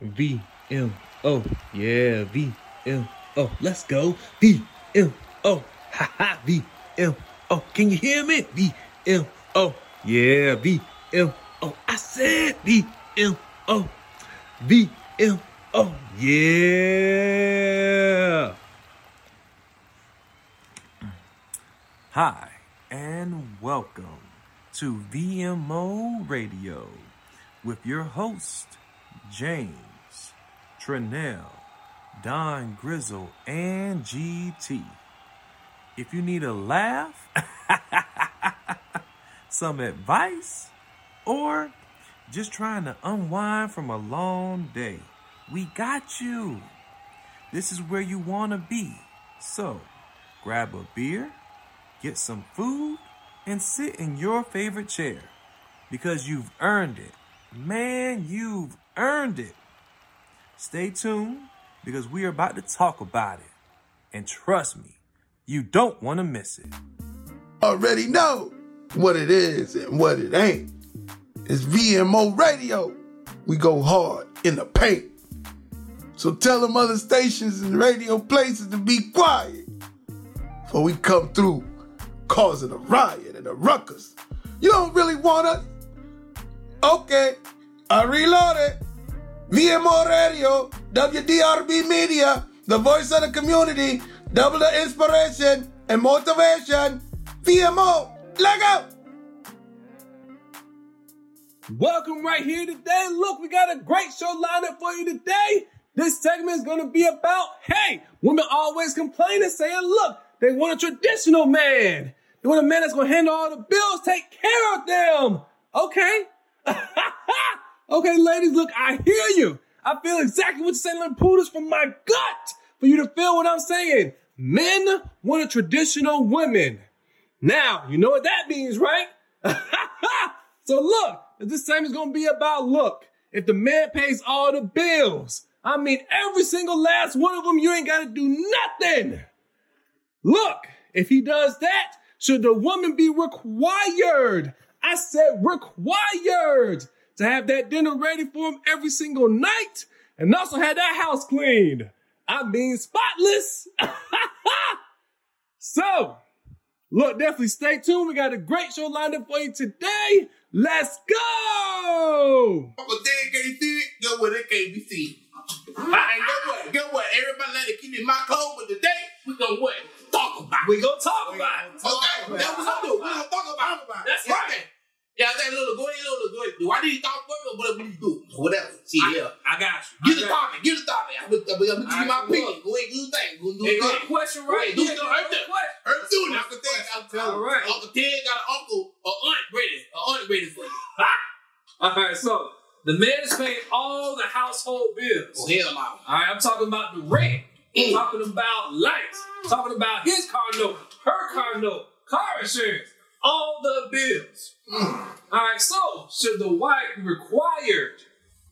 V M O. Yeah, V M O. Let's go. V M O. Ha ha. V M O. Can you hear me? V M O. Yeah, V M O. I said V M O. V M O. Yeah. Hi, and welcome to VMO Radio with your host, James, Trinell, Don Grizzle, and GT. If you need a laugh, some advice, or just trying to unwind from a long day, we got you. This is where you want to be. So, grab a beer, get some food, and sit in your favorite chair because you've earned it. Man, you've earned it. Stay tuned because we are about to talk about it. And trust me, you don't want to miss it. already know what it is and what it ain't. It's VMO Radio. We go hard in the paint. So tell them other stations and radio places to be quiet. For we come through causing a riot and a ruckus. You don't really want us? Okay, I reloaded. VMO Radio, WDRB Media, the voice of the community, double the inspiration and motivation. VMO, let go. Welcome right here today. Look, we got a great show lined up for you today. This segment is going to be about, hey, women always complain and saying, look, they want a traditional man. They want a man that's going to handle all the bills, take care of them. Okay. okay, ladies, look, I hear you. I feel exactly what you're saying, like from my gut for you to feel what I'm saying. Men want a traditional woman. Now, you know what that means, right? so look, this segment is going to be about look. If the man pays all the bills, I mean every single last one of them, you ain't got to do nothing. Look, if he does that, should the woman be required? I said required to have that dinner ready for him every single night and also have that house cleaned. I mean spotless. so, look, definitely stay tuned. We got a great show lined up for you today. Let's go! Uncle Dan can't see it, go what it can't be seen. And get what? Get what? Everybody let it keep in my code, but today we gonna what? Talk about it. We gonna talk about it. Okay, that's what we do. We gonna talk about it. That's Yeah, right. okay. Yeah, that little go ahead, little go ahead. Why do I need to talk first or whatever you do? Whatever. See, yeah. I got you. Get the topic. Get the topic. I'm gonna I'm gonna give you my I opinion. Go ahead, do the thing. Go do the thing. question Right, right do here. earth doing it. Uncle Ted got a All right. Uncle Ted got an uncle, a aunt ready, a aunt ready for you. All right, so the man is paying all the household bills. Oh hell no. All right, I'm talking about the rent. Mm. talking about lights. Talking about his car note, her car note, car insurance, all the bills. Mm. All right, so should the wife be required?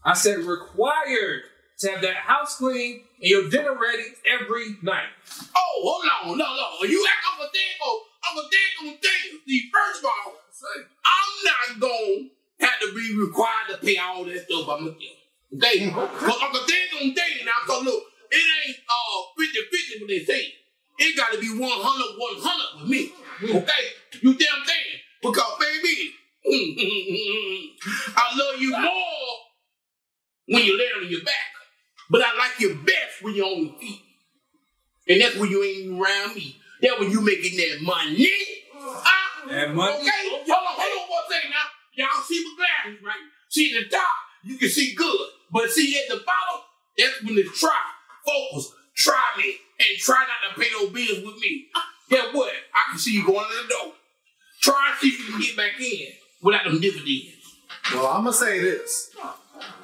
I said required to have that house clean and your dinner ready every night. Oh, hold on, no, no. You act Uncle Ted, oh, Uncle Ted gonna tell you. See, first of all, I'm not gonna have to be required to pay all that stuff by myself. Okay? But Uncle Ted gonna tell you now, cause look, it ain't uh 50-50 what they say. It gotta be 100 100 with me. Okay? You damn thing. Because baby, I love you more when you lay on your back. But I like you best when you're on your feet. And that's when you ain't around me. That's when you making that money. Ah, That money? Okay, hold on, hold on one second now. Y'all see my glasses, right? See the top, you can see good. But see at the bottom, that's when it's try. Focus, try me, and try not to pay no bills with me. Guess what? I can see you going to the door. Try and see if you can get back in without them dividends. Well, I'm gonna say this: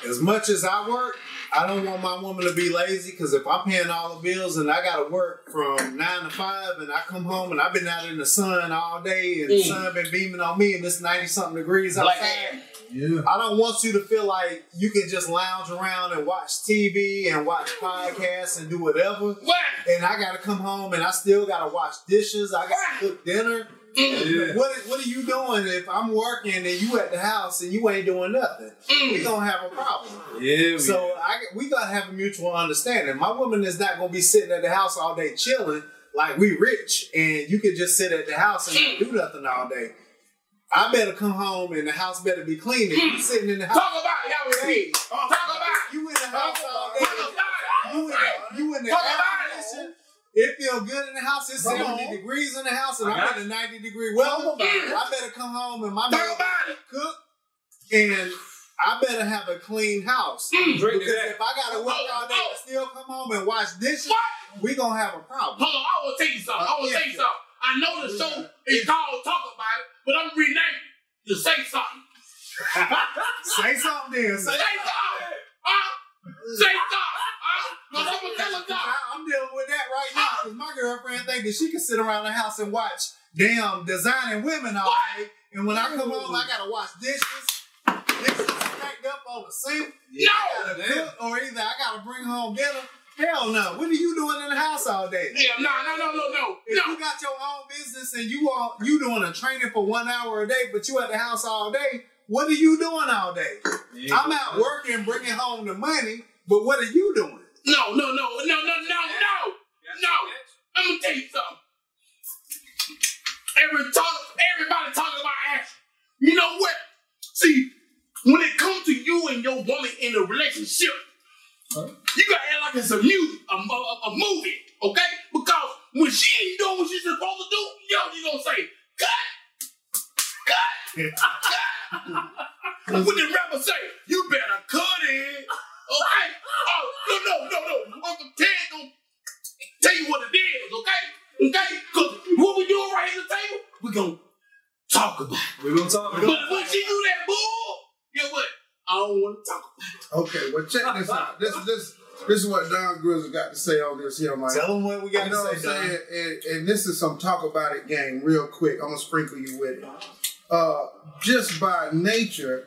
as much as I work, I don't want my woman to be lazy. Because if I'm paying all the bills and I gotta work from nine to five, and I come home and I've been out in the sun all day, and the Mm. sun been beaming on me, and it's ninety something degrees Black outside. hair. Yeah. I don't want you to feel like you can just lounge around and watch TV and watch podcasts and do whatever. What? And I gotta come home and I still gotta wash dishes. I gotta cook dinner. Yeah. What What are you doing if I'm working and you at the house and you ain't doing nothing? We mm. gonna have a problem. Yeah, we- So I we gotta have a mutual understanding. My woman is not gonna be sitting at the house all day chilling like we rich and you can just sit at the house and not do mm. nothing all day. I better come home and the house better be clean. If you sitting in the house, Talk about it, y'all. Talk about you in the house all day. You in the, you in the Talk air about it. feel good in the house. It's Come 70 on. degrees in the house, and I'm in a 90 degree weather. Talk about it. I better come home and my Talk man about it. cook, and I better have a clean house. Mm. To Because if I gotta work all day and still come home and wash dishes, What? we gonna have a problem. Hold on, I to tell you something. I want to tell you something. I know the show is called Talk About It, but I'm renaming it to Say Something. Say something then. Say Say something. Huh? Say something. Huh? Because I'm going to tell her something. I- I'm dealing with that right now because my that she can sit around the house and watch damn designing women all day, and when I come home, I gotta wash dishes. Dishes stacked up on the sink. No. I gotta cook, or either I gotta bring home dinner. Hell no. What are you doing in the house all day? Yeah, no, no, no, no, no. If No. you got your own business and you are you doing a training for one hour a day, but you at the house all day, what are you doing all day? I'm out working, bringing home the money, but what are you doing? No, no, no, no, no, no, no. No. I'm to tell you something. Every talk, everybody talking about action. You know what? See, when it comes to you and your woman in a relationship, you gotta act like it's a music, a, a, a movie, okay? Because when she ain't doing what she's supposed to do, yo, you gonna say, cut, cut, What did rapper say? You better cut it, okay? Oh, no, no, no, no. Uncle Ted gonna tell you what it is, okay? Okay? Because what we doing right here at the table, we gonna talk about it. We're gonna talk But about when she do that bull, guess what? I don't want to talk about it. Okay, well check this. This this is what Don Grizzle got to say on this here, man. Tell them what we got You know what to I'm say, Don. saying? And, and this is some talk about it game, real quick. I'm gonna sprinkle you with it. Uh, just by nature,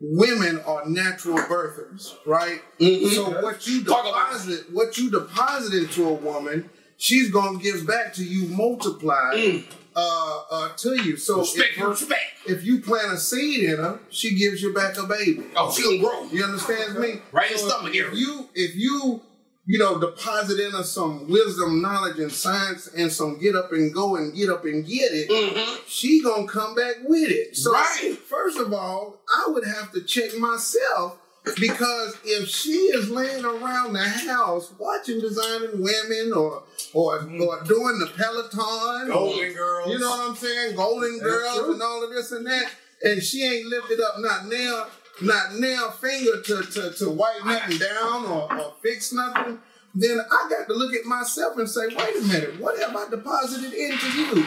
women are natural birthers, right? So what you Talk about it. deposit, what you deposit into a woman, she's gonna give back to you multiplied uh, uh, to you. So Respect if, respect. if you plant a seed in her, she gives you back a baby. Oh, she gonna grow. You understand me? Right in the So stomach if you if you you know deposit in her some wisdom, knowledge, and science, and some get up and go and get up and get it, Mm-hmm. she gonna come back with it. So Right. first of all, I would have to check myself because if she is laying around the house watching designing women or or mm-hmm. or doing the Peloton, Golden girls. you know what I'm saying? Golden That's girls true. and all of this and that. And she ain't lifted up not nail, not nail finger to, to, to wipe nothing down or, or fix nothing. Then I got to look at myself and say, wait a minute, what have I deposited into you?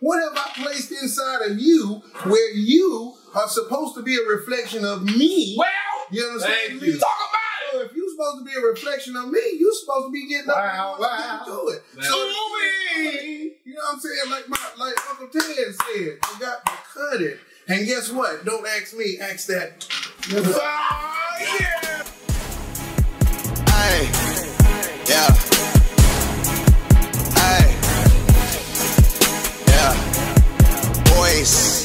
What have I placed inside of you where you are supposed to be a reflection of me? Well, you understand thank me? you. talk about So it. if you're supposed to be a reflection of me, you're supposed to be getting up Wow, and going wow. and do it. Wow. So you know what I'm saying? Like my like Uncle Ted said, you got to cut it. And guess what? Don't ask me, ask that. Ah, yeah. Ay, yeah. Ay, yeah. Boys,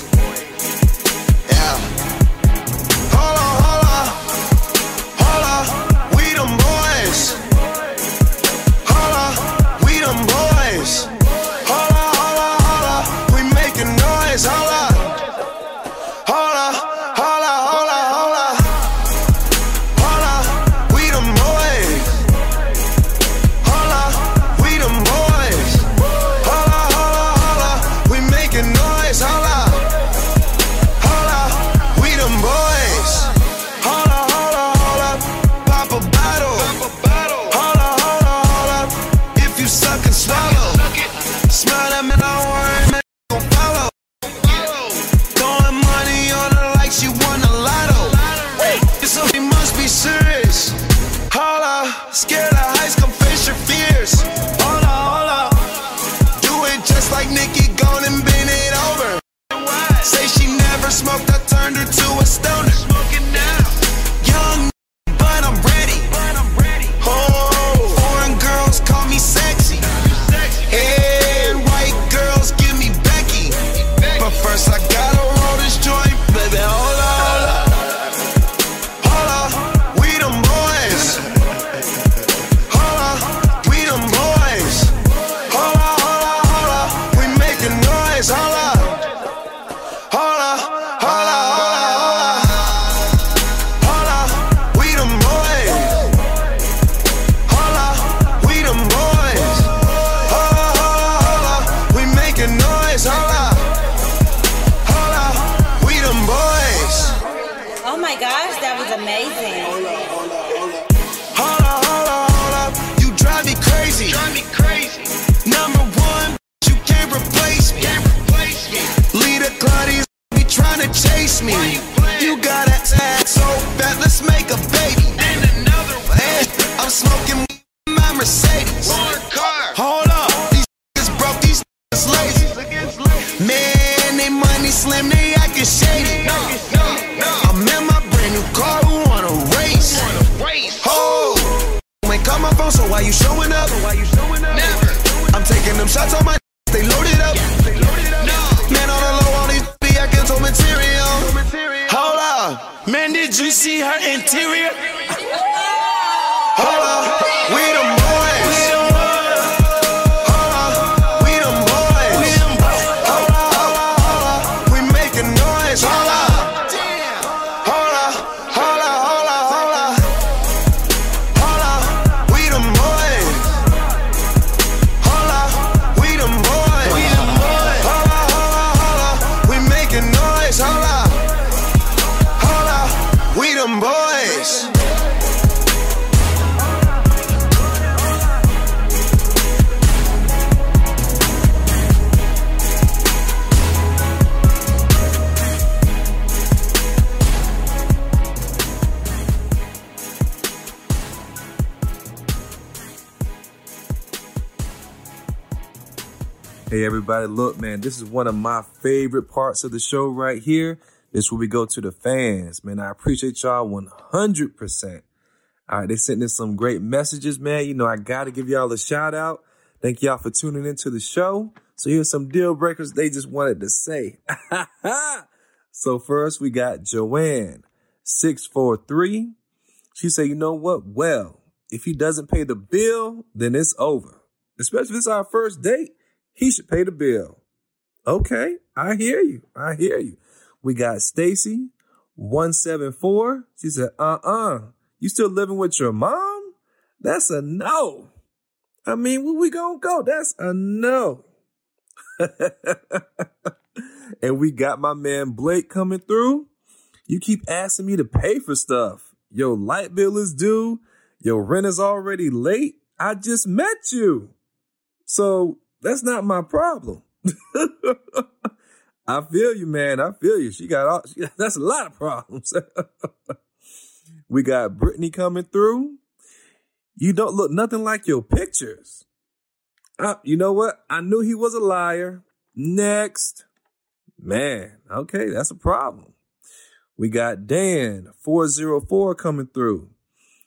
scared of heights, come face your fears. Hold up, hold up. Do it just like Nikki gone and bend it over. Say she never smoked, I turned her to a stoner. amazing. Hold up, hold up, hold up. You drive me crazy, drive me crazy. Number one, you can't replace me. Leader Claudia, be tryna chase me. You, you got an ass so fat, let's make a baby. And another way. I'm smoking my Mercedes. Lord. Ain't call my phone, so why you showing up? Never. I'm taking them shots on my they loaded up. they loaded up Man on the low, all these be acting so material. Hold up, man, did you see her interior? Everybody, look man, this is one of my favorite parts of the show right here. This is where we go to the fans, man. I appreciate y'all 100%. All right, they sent in some great messages, man. You know, I got to give y'all a shout out. Thank y'all for tuning into the show. So here's some deal breakers they just wanted to say. so first we got Joanne, 643. She said, you know what? Well, if he doesn't pay the bill, then it's over. Especially if it's our first date, he should pay the bill. Okay, I hear you. I hear you. We got Stacy, 174. She said, uh-uh. You still living with your mom? That's a no. I mean, where we gonna go? That's a no. and we got my man Blake coming through. You keep asking me to pay for stuff. Your light bill is due. Your rent is already late. I just met you. So that's not my problem. I feel you, man. I feel you. She got all, she, that's a lot of problems. we got Brittany coming through. You don't look nothing like your pictures. You know what? I knew he was a liar. Next. Man, okay, that's a problem. We got Dan 404 coming through.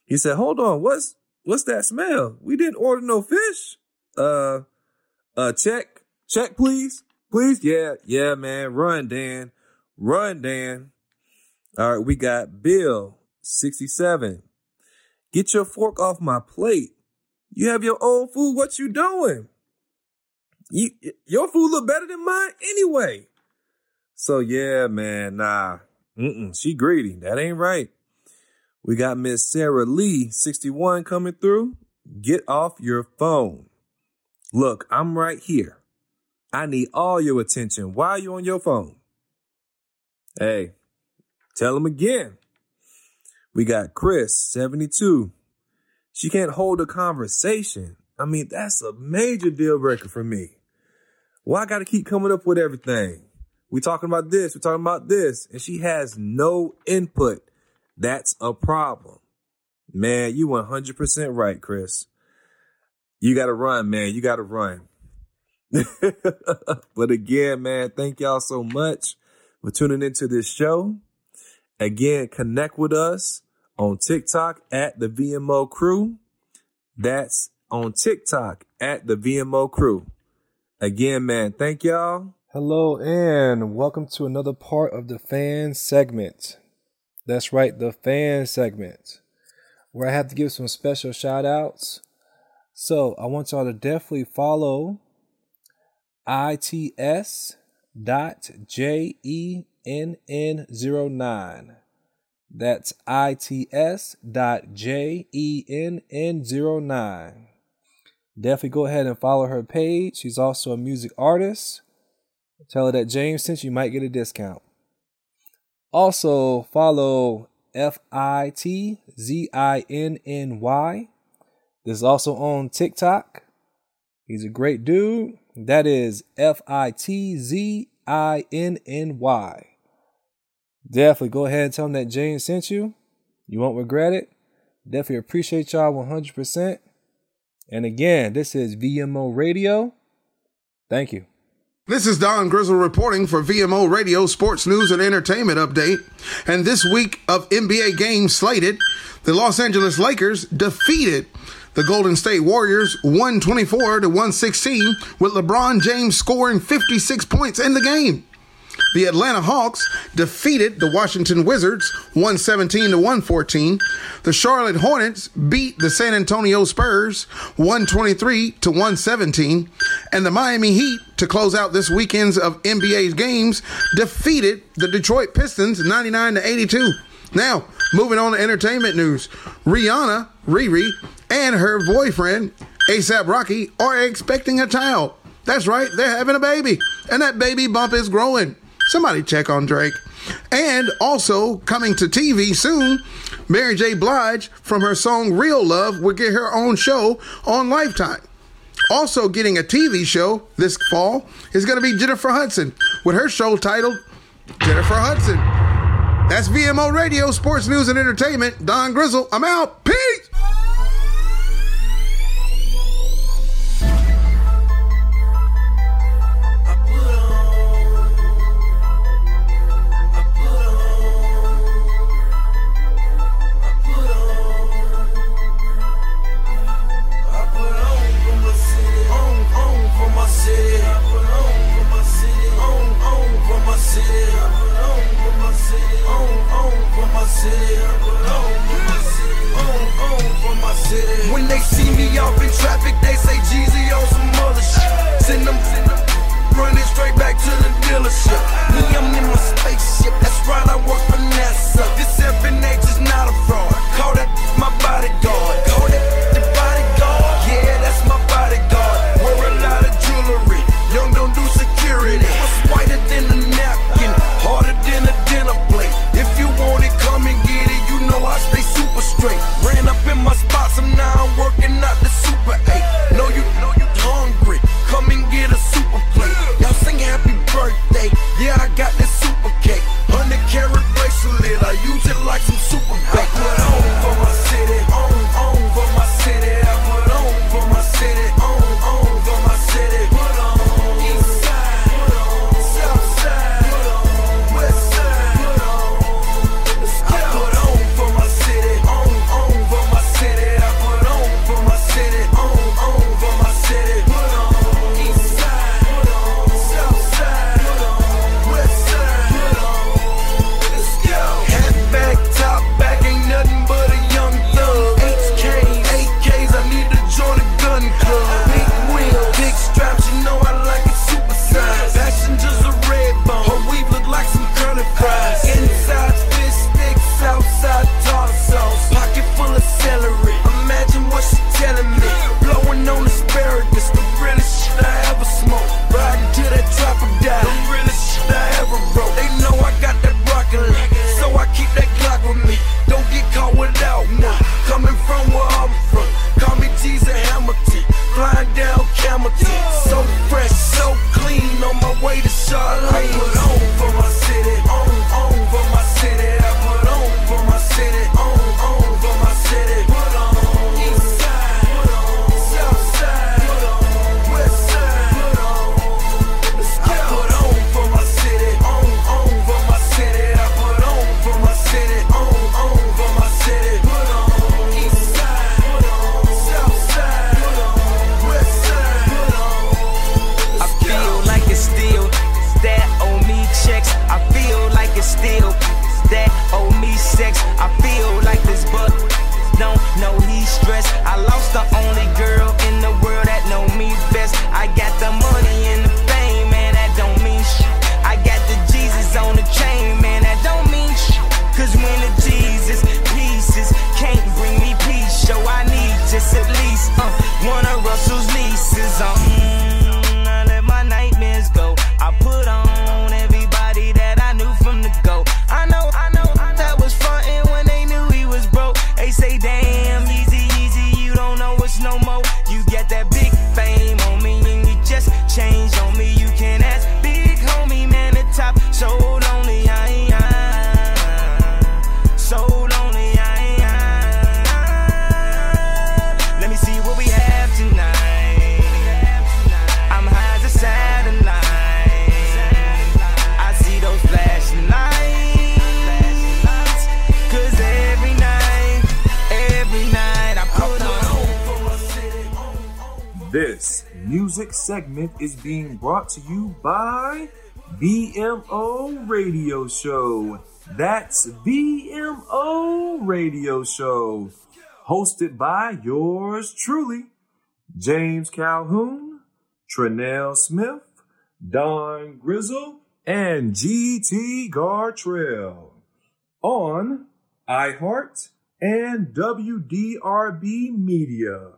He said, hold on, what's what's that smell? We didn't order no fish. Uh uh check. Check, please. Please. Yeah, yeah, man. Run, Dan. Run, Dan. All right, we got Bill 67. Get your fork off my plate. You have your own food. What you doing? You, your food look better than mine anyway. So yeah, man, nah. Mm-mm, she greedy. That ain't right. We got Miss Sarah Lee, 61 coming through. Get off your phone. Look, I'm right here. I need all your attention. Why are you on your phone? Hey, tell him again. We got Chris, 72. She can't hold a conversation. I mean, that's a major deal breaker for me. Why I gotta keep coming up with everything? We talking about this, we talking about this, and she has no input. That's a problem. Man, you 100% right, Chris. You gotta run, man. You gotta run. but again, man, thank y'all so much for tuning into this show. Again, connect with us on TikTok at the VMO Crew. That's on TikTok at the VMO Crew. Again, man, thank y'all. Hello, and welcome to another part of the fan segment. That's right, the fan segment, where I have to give some special shout outs. So I want y'all to definitely follow its dot J E N N zero nine. That's its dot J E N N zero nine. Definitely go ahead and follow her page. She's also a music artist. Tell her that James sent you, might get a discount. Also follow F I T Z I N N Y. This is also on TikTok. He's a great dude. That is F I T Z I N N Y. Definitely go ahead and tell him that Jane sent you. You won't regret it. Definitely appreciate y'all 100%. And again, this is VMO Radio. Thank you. This is Don Grizzle reporting for VMO Radio Sports News and Entertainment Update. And this week of NBA games slated, the Los Angeles Lakers defeated the Golden State Warriors 124 to 116 with LeBron James scoring 56 points in the game. The Atlanta Hawks defeated the Washington Wizards 117 to 114. The Charlotte Hornets beat the San Antonio Spurs 123 to 117. And the Miami Heat, to close out this weekend's of NBA games, defeated the Detroit Pistons 99 to 82. Now, moving on to entertainment news. Rihanna, Riri, and her boyfriend, ASAP Rocky, are expecting a child. That's right, they're having a baby. And that baby bump is growing. Somebody check on Drake. And also coming to TV soon, Mary J. Blige from her song Real Love will get her own show on Lifetime. Also getting a TV show this fall is going to be Jennifer Hudson with her show titled Jennifer Hudson. That's VMO Radio, Sports News and Entertainment. Don Grizzle, I'm out. Peace. See me off in traffic, they say Jeezy on some other shit. Send them, send them running straight back to the dealership. Me, I'm in my spaceship. That's right, I work for NASA. This FNH is not a fraud. Segment is being brought to you by VMO Radio Show. That's VMO Radio Show, hosted by yours truly, James Calhoun, Trenell Smith, Don Grizzle, and GT Gartrell on iHeart and WDRB Media.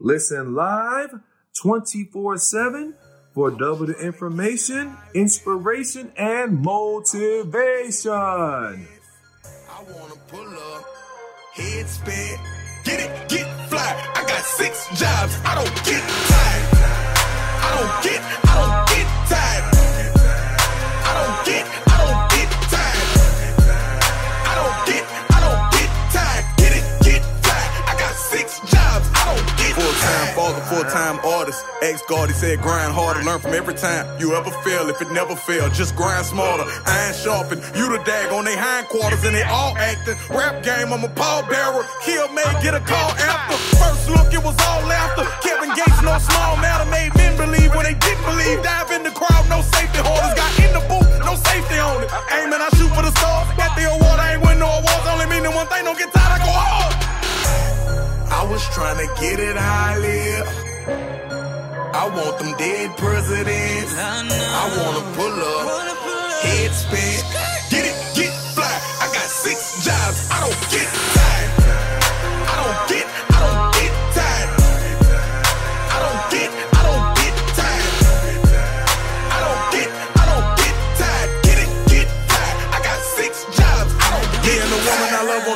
Listen live 24 7 for double the information, inspiration, and motivation. I wanna pull up, head spin, get it, get fly. I got six jobs, I don't get tired. I don't get, I don't Full time father, full time artist. Ex guard, he said grind harder, learn from every time you ever fail. If it never fail, just grind smarter. Iron sharpen, you the dag on they hindquarters and they all acting. Rap game, I'm a pallbearer. Kill may get a call after. First look, it was all laughter. Kevin Gates, no small matter, made men believe when they didn't believe. Dive in the crowd, no safety holders. Got in the booth, no safety on it. Aiming, I shoot for the stars. Got the award, I ain't win no awards. Only meaning one thing, don't get tired, I go hard. I was trying to get it how I live. I want them dead presidents. I wanna pull up, head spin, get it, get fly. I got six jobs, I don't get tired.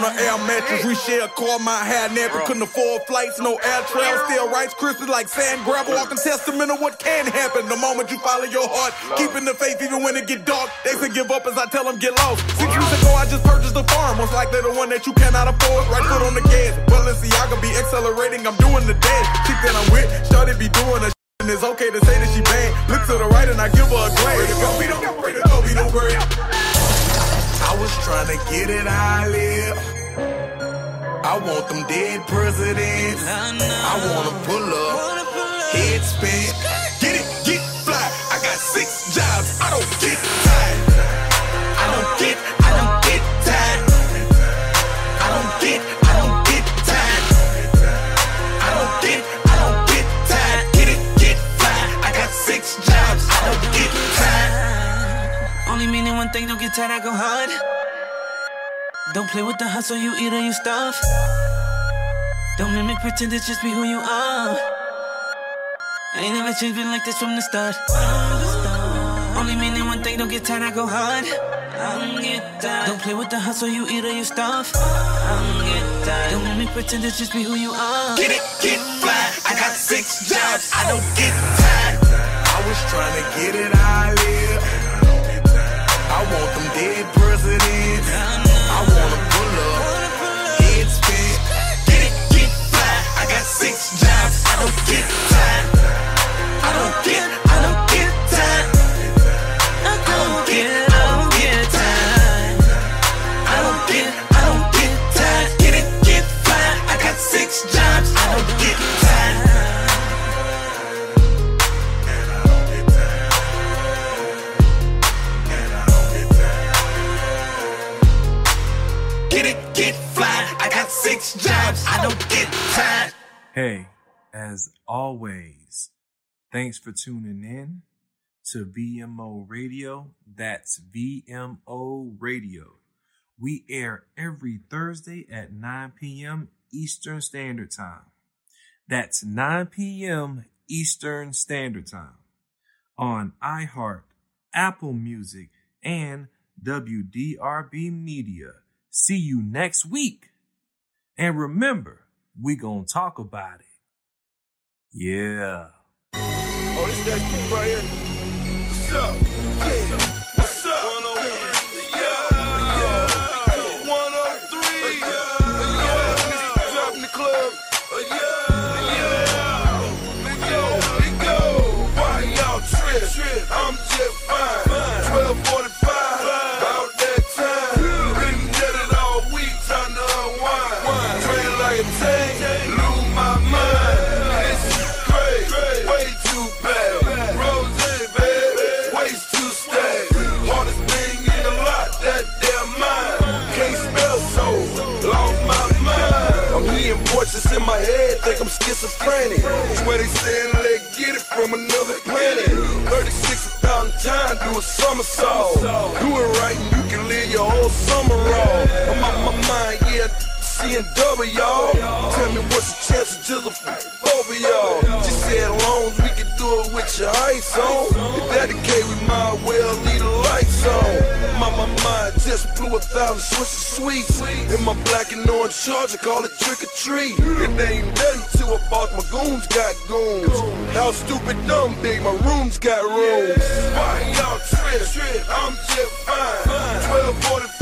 An air mattress. We share a car, my hair napping. Couldn't afford flights, no air travel. Still rice crispy like sand gravel. Walking testament of what can happen the moment you follow your heart. Keeping the faith even when it get dark. They say give up as I tell them get lost. Six years ago, I just purchased a farm. Most likely the one that you cannot afford. Right foot on the gas. Well, Balenciaga be accelerating. I'm doing the dance. Chick that I'm with, started be doing a and it's okay to say that she bad. Look to the right and I give her a glance. Go, we don't, ready to go, we don't worry. I was trying to get it I live. I want them dead presidents. I wanna pull up, head spin, get it, get fly. I got six jobs, I don't get tired. I don't get, I don't get tired. I don't get, I don't get tired. I don't get, I don't get tired. Get it, get fly. I got six jobs, I don't get tired. Only meaning one thing, don't get tired, I go hard. Don't play with the hustle, you eat or you starve. Don't mimic, pretend to just be who you are. Ain't never changed, been like this from the start. Only meaning one thing, don't get tired, I go hard. I don't tired. Don't play with the hustle, you eat or you starve. I don't get tired. Mimic, pretend to just be who you are. Get it, get fly. I got six jobs, I don't get tired. I was trying to get it how thanks for tuning in to VMO Radio. That's VMO Radio. We air every Thursday at 9 p.m. Eastern Standard Time. That's 9 p.m. Eastern Standard Time on iHeart, Apple Music, and WDRB Media. See you next week. And remember, we gonna talk about it. Yeah. Oh, this that kid right here. What's up? Yeah. What's up? 103. Yeah. The yeah. Voices in my head think I'm schizophrenic. Swear they saying they get it from another planet. 36,000 times do a somersault. Do it right and you can live your whole summer off. I'm on my mind, yeah. Seeing double, y'all. Tell me what's the chance of a over y'all. She said, long as we can do it with your ice on. If that the we might well leave the lights on. My, my mind just blew a thousand Swiss sweets. In my black and orange charger, call it trick or treat. It ain't nothing to a boss, my goons got goons. How stupid, dumb, big, my rooms got rooms. Why y'all trip? I'm just fine. 1245,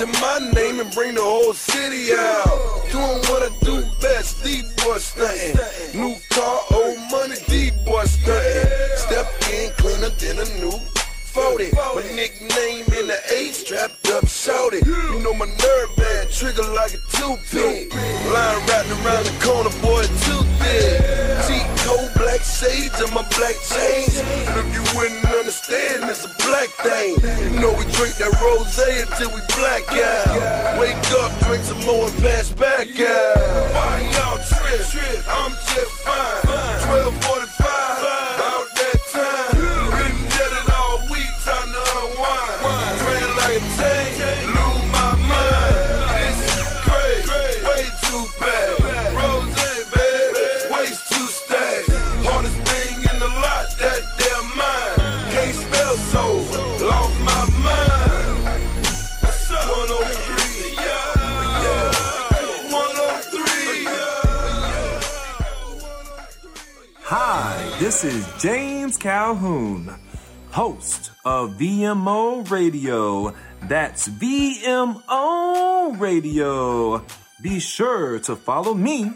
in my name and bring the whole city out. Doing what I do best, deep boy stunting. New car, old money, deep boy stunting. Step in cleaner than a new 40. My nickname in the A strapped up, shouted. You know my nerve bad, trigger like a toothpick. Line wrapped around the corner, boy, too thick. T-coat, black shades and my black chains. That rose until we black out. Wake up, drink some more and pass back out. Why y'all trip? This is James Calhoun, host of VMO Radio. That's VMO Radio. Be sure to follow me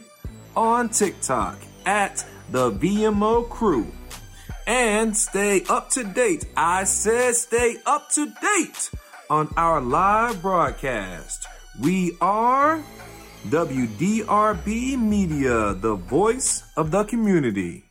on TikTok at the VMO Crew and stay up to date. I said stay up to date on our live broadcast. We are WDRB Media, the voice of the community.